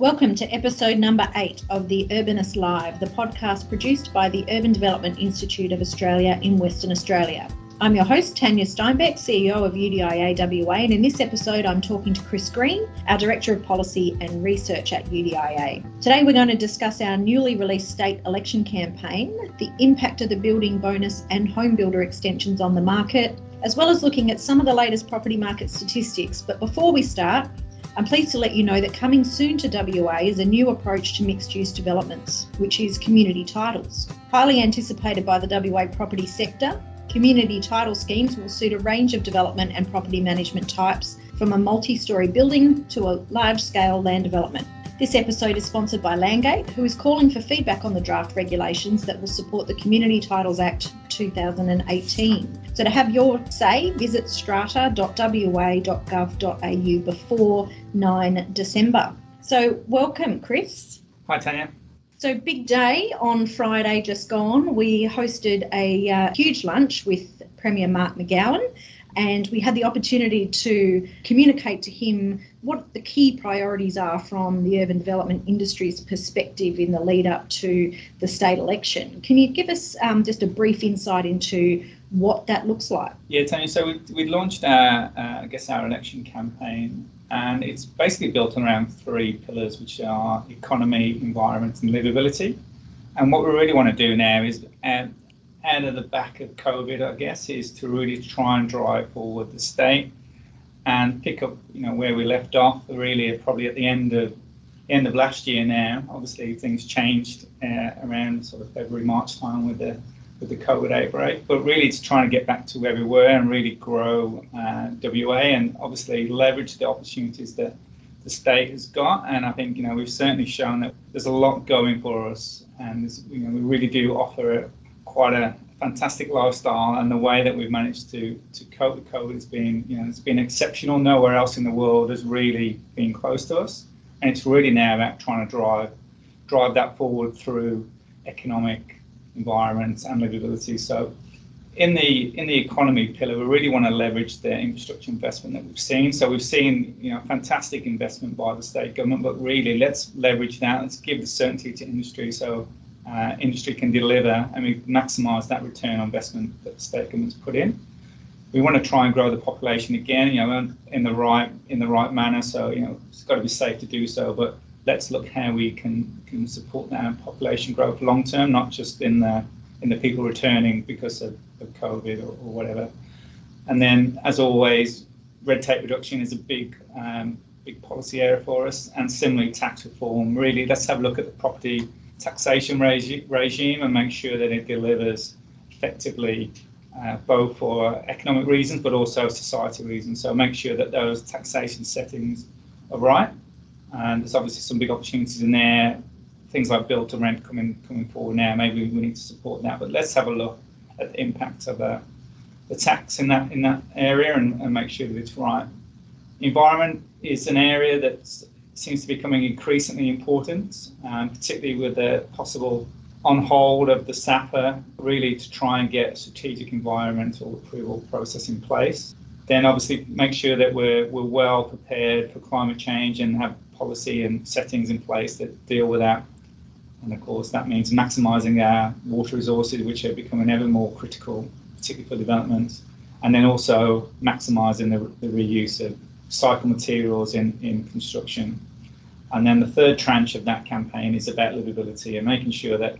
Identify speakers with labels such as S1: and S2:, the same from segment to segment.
S1: Welcome to episode number eight of the Urbanist Live, the podcast produced by the Urban Development Institute of Australia in Western Australia. I'm your host, Tanya Steinbeck, CEO of UDIA WA, and in this episode, I'm talking to Chris Green, our Director of Policy and Research at UDIA. Today, we're going to discuss our newly released state election campaign, the impact of the building bonus and home builder extensions on the market, as well as looking at some of the latest property market statistics. But before we start, I'm pleased to let you know that coming soon to WA is a new approach to mixed use developments, which is community titles. Highly anticipated by the WA property sector, community title schemes will suit a range of development and property management types, from a multi story building to a large scale land development. This episode is sponsored by Landgate, who is calling for feedback on the draft regulations that will support the Community Titles Act 2018. So, to have your say, visit strata.wa.gov.au before 9 December. So, welcome, Chris.
S2: Hi, Tanya.
S1: So, big day on Friday just gone. We hosted a uh, huge lunch with Premier Mark McGowan and we had the opportunity to communicate to him what the key priorities are from the urban development industry's perspective in the lead up to the state election. Can you give us um, just a brief insight into what that looks like?
S2: Yeah, Tony. So we, we launched our, uh, I guess, our election campaign, and it's basically built around three pillars, which are economy, environment, and livability. And what we really want to do now is uh, out of the back of COVID, I guess, is to really try and drive forward the state and pick up, you know, where we left off. Really, probably at the end of end of last year. Now, obviously, things changed uh, around sort of February, March time with the with the COVID outbreak. But really, to try and get back to where we were and really grow uh, WA and obviously leverage the opportunities that the state has got. And I think you know we've certainly shown that there's a lot going for us, and you know we really do offer quite a fantastic lifestyle, and the way that we've managed to to cope with COVID has been, you know, it's been exceptional. Nowhere else in the world has really been close to us, and it's really now about trying to drive drive that forward through economic environment and livability. So. In the in the economy pillar, we really want to leverage the infrastructure investment that we've seen. So we've seen you know fantastic investment by the state government, but really let's leverage that. Let's give the certainty to industry. So uh, industry can deliver and we maximise that return on investment that the state government's put in. We want to try and grow the population again, you know, in the right in the right manner. So you know, it's got to be safe to do so. But let's look how we can can support that population growth long term, not just in the in the people returning because of, of COVID or, or whatever. And then, as always, red tape reduction is a big um, big policy area for us, and similarly tax reform. Really, let's have a look at the property taxation regi- regime and make sure that it delivers effectively uh, both for economic reasons but also society reasons. So make sure that those taxation settings are right. And there's obviously some big opportunities in there. Things like build to rent coming coming forward now. Maybe we need to support that. But let's have a look at the impact of uh, the tax in that in that area and, and make sure that it's right. Environment is an area that's seems to be becoming increasingly important, um, particularly with the possible on hold of the SAPPR, really to try and get a strategic environmental approval process in place. Then obviously make sure that we're, we're well prepared for climate change and have policy and settings in place that deal with that. And of course, that means maximising our water resources, which are becoming ever more critical, particularly for development. And then also maximising the, the reuse of cycle materials in, in construction and then the third tranche of that campaign is about livability and making sure that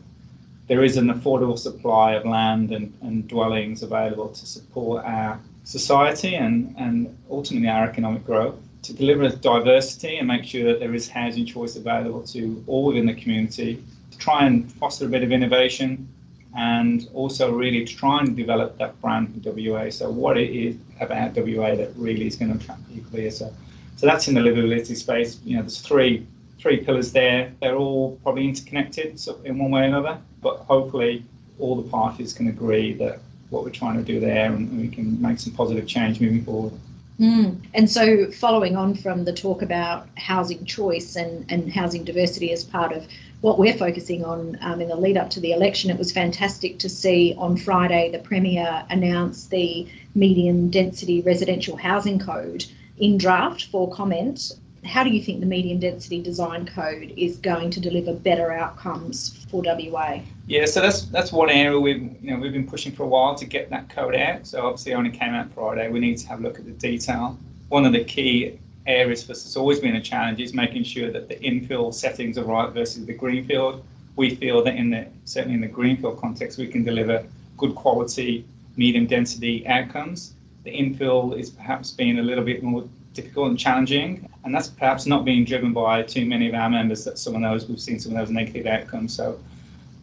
S2: there is an affordable supply of land and, and dwellings available to support our society and, and ultimately our economic growth. To deliver diversity and make sure that there is housing choice available to all within the community, to try and foster a bit of innovation and also really to try and develop that brand for WA. So what it is about WA that really is going to attract people here. So so that's in the livability space. You know, there's three three pillars there. They're all probably interconnected in one way or another, but hopefully all the parties can agree that what we're trying to do there and we can make some positive change moving forward.
S1: Mm. And so, following on from the talk about housing choice and, and housing diversity as part of what we're focusing on um, in the lead up to the election, it was fantastic to see on Friday the Premier announce the medium density residential housing code in draft for comment. how do you think the medium density design code is going to deliver better outcomes for WA?
S2: Yeah, so that's that's one area we've you know we've been pushing for a while to get that code out. So obviously it only came out Friday. We need to have a look at the detail. One of the key areas for us has always been a challenge is making sure that the infill settings are right versus the greenfield. We feel that in the certainly in the greenfield context we can deliver good quality medium density outcomes. The infill is perhaps being a little bit more difficult and challenging, and that's perhaps not being driven by too many of our members. That some of those we've seen some of those negative outcomes. So,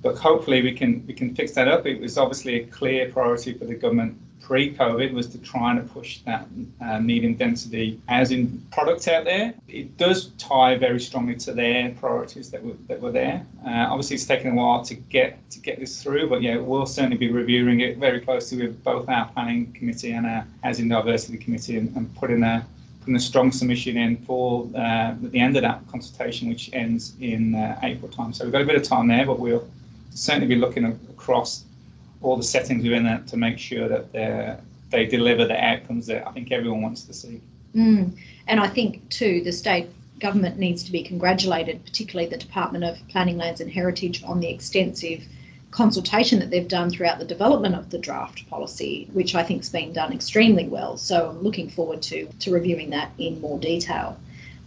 S2: but hopefully we can we can fix that up. It was obviously a clear priority for the government pre-COVID was to try and push that uh, medium density as in products out there. It does tie very strongly to their priorities that were that were there. Uh, obviously, it's taken a while to get to get this through, but yeah, we'll certainly be reviewing it very closely with both our planning committee and our housing diversity committee, and, and putting a putting a strong submission in for uh, the end of that consultation, which ends in uh, April time. So we've got a bit of time there, but we'll certainly be looking across all the settings within that to make sure that they they deliver the outcomes that I think everyone wants to see.
S1: Mm. And I think too, the state government needs to be congratulated, particularly the Department of Planning, Lands and Heritage, on the extensive consultation that they've done throughout the development of the draft policy, which I think has been done extremely well. So I'm looking forward to, to reviewing that in more detail.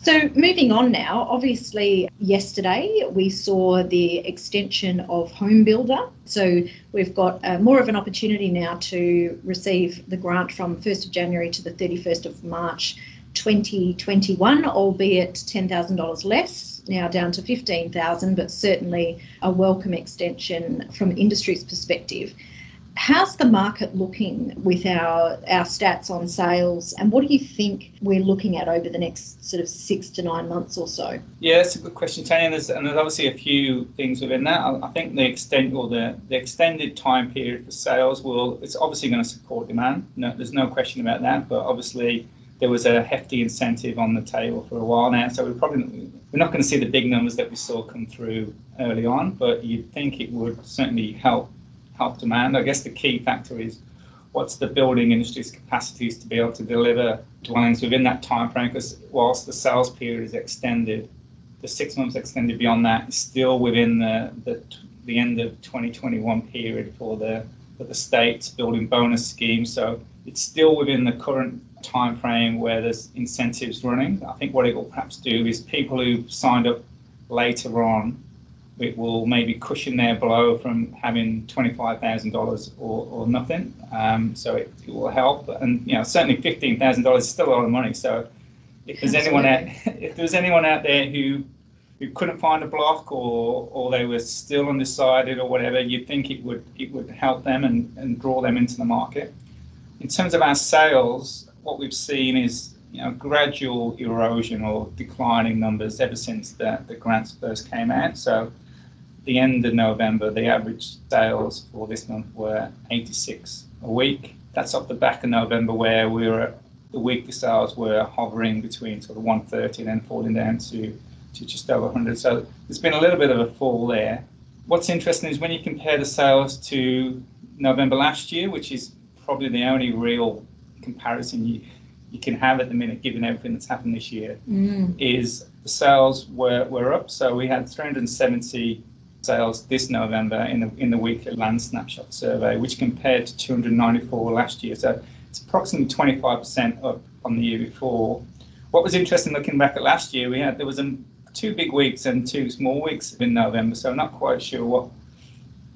S1: So, moving on now, obviously, yesterday we saw the extension of Home Builder. So, we've got uh, more of an opportunity now to receive the grant from 1st of January to the 31st of March 2021, albeit $10,000 less, now down to 15,000, but certainly a welcome extension from industry's perspective. How's the market looking with our, our stats on sales, and what do you think we're looking at over the next sort of six to nine months or so?
S2: Yeah, that's a good question, Tanya. And there's, and there's obviously a few things within that. I, I think the extent or the, the extended time period for sales will it's obviously going to support demand. No, there's no question about that. But obviously, there was a hefty incentive on the table for a while now, so we're probably we're not going to see the big numbers that we saw come through early on. But you'd think it would certainly help help demand. I guess the key factor is what's the building industry's capacities to be able to deliver dwellings within that time frame because whilst the sales period is extended, the six months extended beyond that is still within the, the, the end of 2021 period for the for the state's building bonus scheme. So it's still within the current time frame where there's incentives running. I think what it will perhaps do is people who signed up later on it will maybe cushion their blow from having $25,000 or, or nothing. Um, so it, it, will help. And, you know, certainly $15,000 is still a lot of money. So if there's anyone out, if there's anyone out there who, who couldn't find a block or, or they were still undecided or whatever, you'd think it would, it would help them and, and draw them into the market. In terms of our sales, what we've seen is you know, gradual erosion or declining numbers ever since the, the grants first came out. So the end of November, the average sales for this month were 86 a week. That's off the back of November, where we were the weekly sales were hovering between sort of 130 and then falling down to, to just over 100. So there's been a little bit of a fall there. What's interesting is when you compare the sales to November last year, which is probably the only real comparison you, you can have at the minute, given everything that's happened this year, mm. is the sales were, were up. So we had 370 sales this November in the, in the weekly land snapshot survey, which compared to 294 last year. So it's approximately 25% up on the year before. What was interesting looking back at last year, we had there was two big weeks and two small weeks in November, so I'm not quite sure what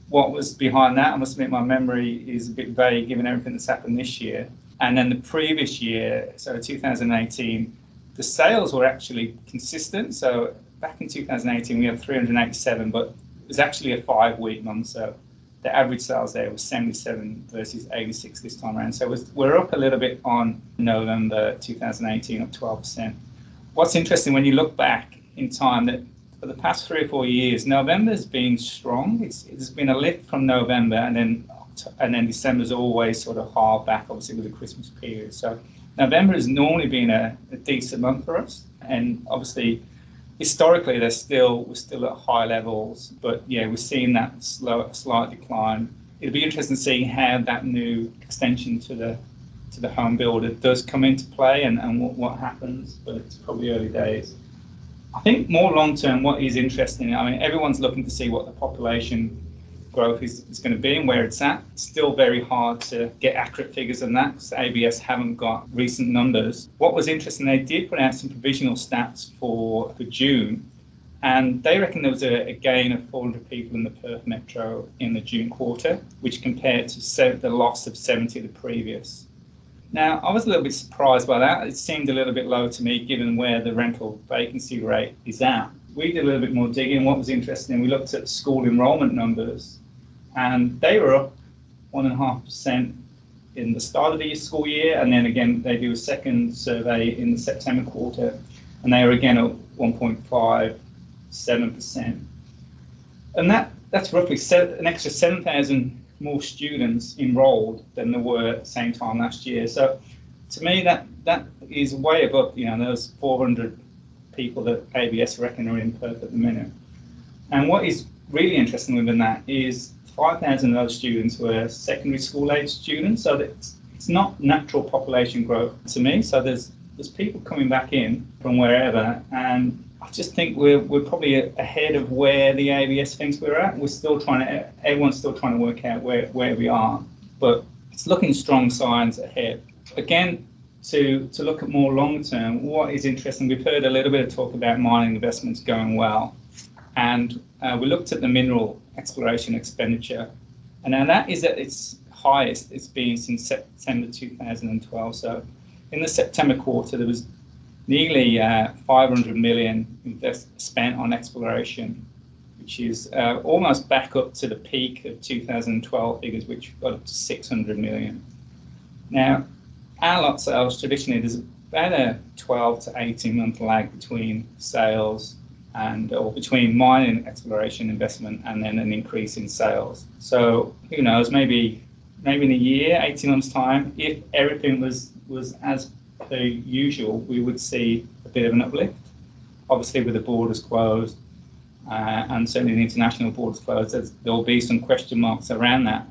S2: what was behind that. I must admit my memory is a bit vague given everything that's happened this year. And then the previous year, so 2018, the sales were actually consistent. So back in 2018, we had 387, but was actually a five week month. So the average sales there was 77 versus 86 this time around. So was, we're up a little bit on November 2018, up 12%. What's interesting when you look back in time that for the past three or four years, November's been strong. It's, it's been a lift from November and then and then December's always sort of hard back, obviously with the Christmas period. So November has normally been a, a decent month for us, and obviously historically they're still we're still at high levels, but yeah, we're seeing that slow, slight decline. It'll be interesting to see how that new extension to the to the home builder does come into play and, and what, what happens, but it's probably early days. I think more long term, what is interesting, I mean, everyone's looking to see what the population growth is, is going to be and where it's at. It's still very hard to get accurate figures on that because ABS haven't got recent numbers. What was interesting, they did put out some provisional stats for, for June, and they reckon there was a, a gain of 400 people in the Perth metro in the June quarter, which compared to the loss of 70 the previous. Now, I was a little bit surprised by that. It seemed a little bit low to me given where the rental vacancy rate is at. We did a little bit more digging. What was interesting, we looked at school enrolment numbers and they were up one and a half percent in the start of the school year, and then again they do a second survey in the September quarter, and they are again at 1.57 percent, and that that's roughly an extra 7,000 more students enrolled than there were at the same time last year. So to me, that that is way above you know those 400 people that ABS reckon are in Perth at the minute. And what is really interesting within that is 5,000 of those students were secondary school age students, so it's, it's not natural population growth to me. So there's there's people coming back in from wherever, and I just think we're we're probably ahead of where the ABS thinks we're at. We're still trying to everyone's still trying to work out where where we are, but it's looking strong signs ahead. Again, to to look at more long term, what is interesting, we've heard a little bit of talk about mining investments going well, and uh, we looked at the mineral exploration expenditure. And now that is at its highest it's been since September 2012. So in the September quarter, there was nearly uh, 500 million invest- spent on exploration, which is uh, almost back up to the peak of 2012 figures, which got up to 600 million. Now, our lot sales traditionally there's about a 12 to 18 month lag between sales and or between mining exploration investment and then an increase in sales. So who knows, maybe maybe in a year, 18 months time, if everything was was as per usual, we would see a bit of an uplift. Obviously, with the borders closed uh, and certainly the international borders closed, there will be some question marks around that.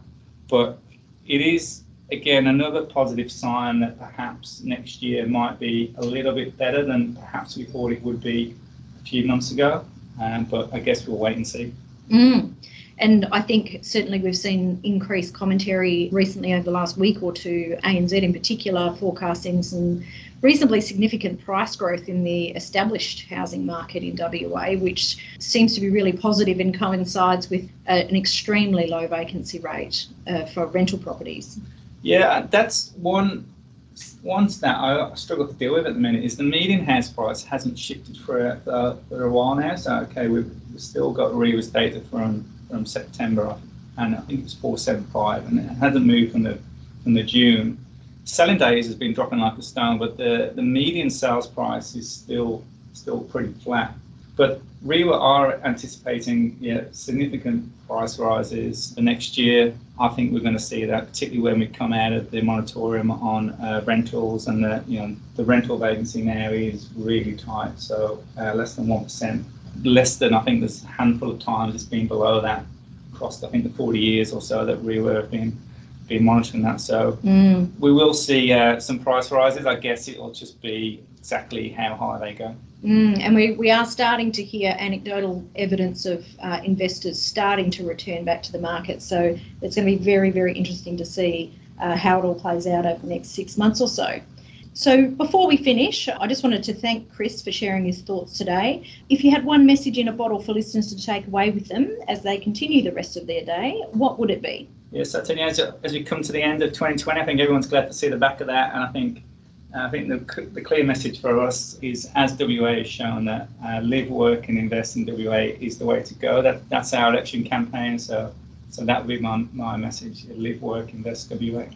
S2: But it is again another positive sign that perhaps next year might be a little bit better than perhaps we thought it would be a few months ago, um, but I guess we'll wait and see.
S1: Mm. And I think certainly we've seen increased commentary recently over the last week or two, ANZ in particular, forecasting some reasonably significant price growth in the established housing market in WA, which seems to be really positive and coincides with uh, an extremely low vacancy rate uh, for rental properties.
S2: Yeah, that's one one stat I struggle to deal with at the minute is the median house price hasn't shifted for a, uh, for a while now. So okay, we've, still got REIWA's data from from September, and I think it's four seven five, and it hasn't moved from the from the June. Selling days has been dropping like a stone, but the, the median sales price is still still pretty flat. But REIWA are anticipating yeah, significant price rises for next year. I think we're going to see that, particularly when we come out of the moratorium on uh, rentals, and the you know the rental vacancy now is really tight, so uh, less than one percent. Less than I think there's a handful of times it's been below that across I think the 40 years or so that REIWA have been been monitoring that. So mm. we will see uh, some price rises. I guess it'll just be exactly how high they go.
S1: Mm, and we, we are starting to hear anecdotal evidence of uh, investors starting to return back to the market. So it's going to be very, very interesting to see uh, how it all plays out over the next six months or so. So before we finish, I just wanted to thank Chris for sharing his thoughts today. If you had one message in a bottle for listeners to take away with them as they continue the rest of their day, what would it be?
S2: Yes, I tell you, as, as we come to the end of 2020, I think everyone's glad to see the back of that, and I think I think the, the clear message for us is, as WA has shown, that uh, live, work, and invest in WA is the way to go. That that's our election campaign. So, so that would be my, my message: live, work, invest WA.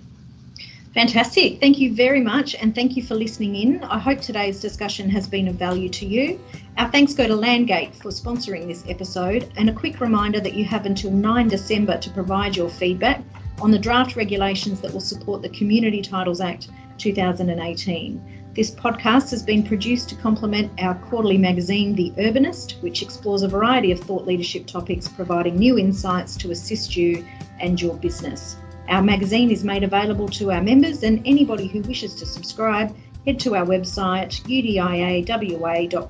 S1: Fantastic. Thank you very much, and thank you for listening in. I hope today's discussion has been of value to you. Our thanks go to Landgate for sponsoring this episode, and a quick reminder that you have until 9 December to provide your feedback on the draft regulations that will support the Community Titles Act 2018. This podcast has been produced to complement our quarterly magazine, The Urbanist, which explores a variety of thought leadership topics, providing new insights to assist you and your business. Our magazine is made available to our members, and anybody who wishes to subscribe, head to our website udiawa.com.au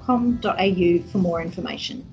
S1: for more information.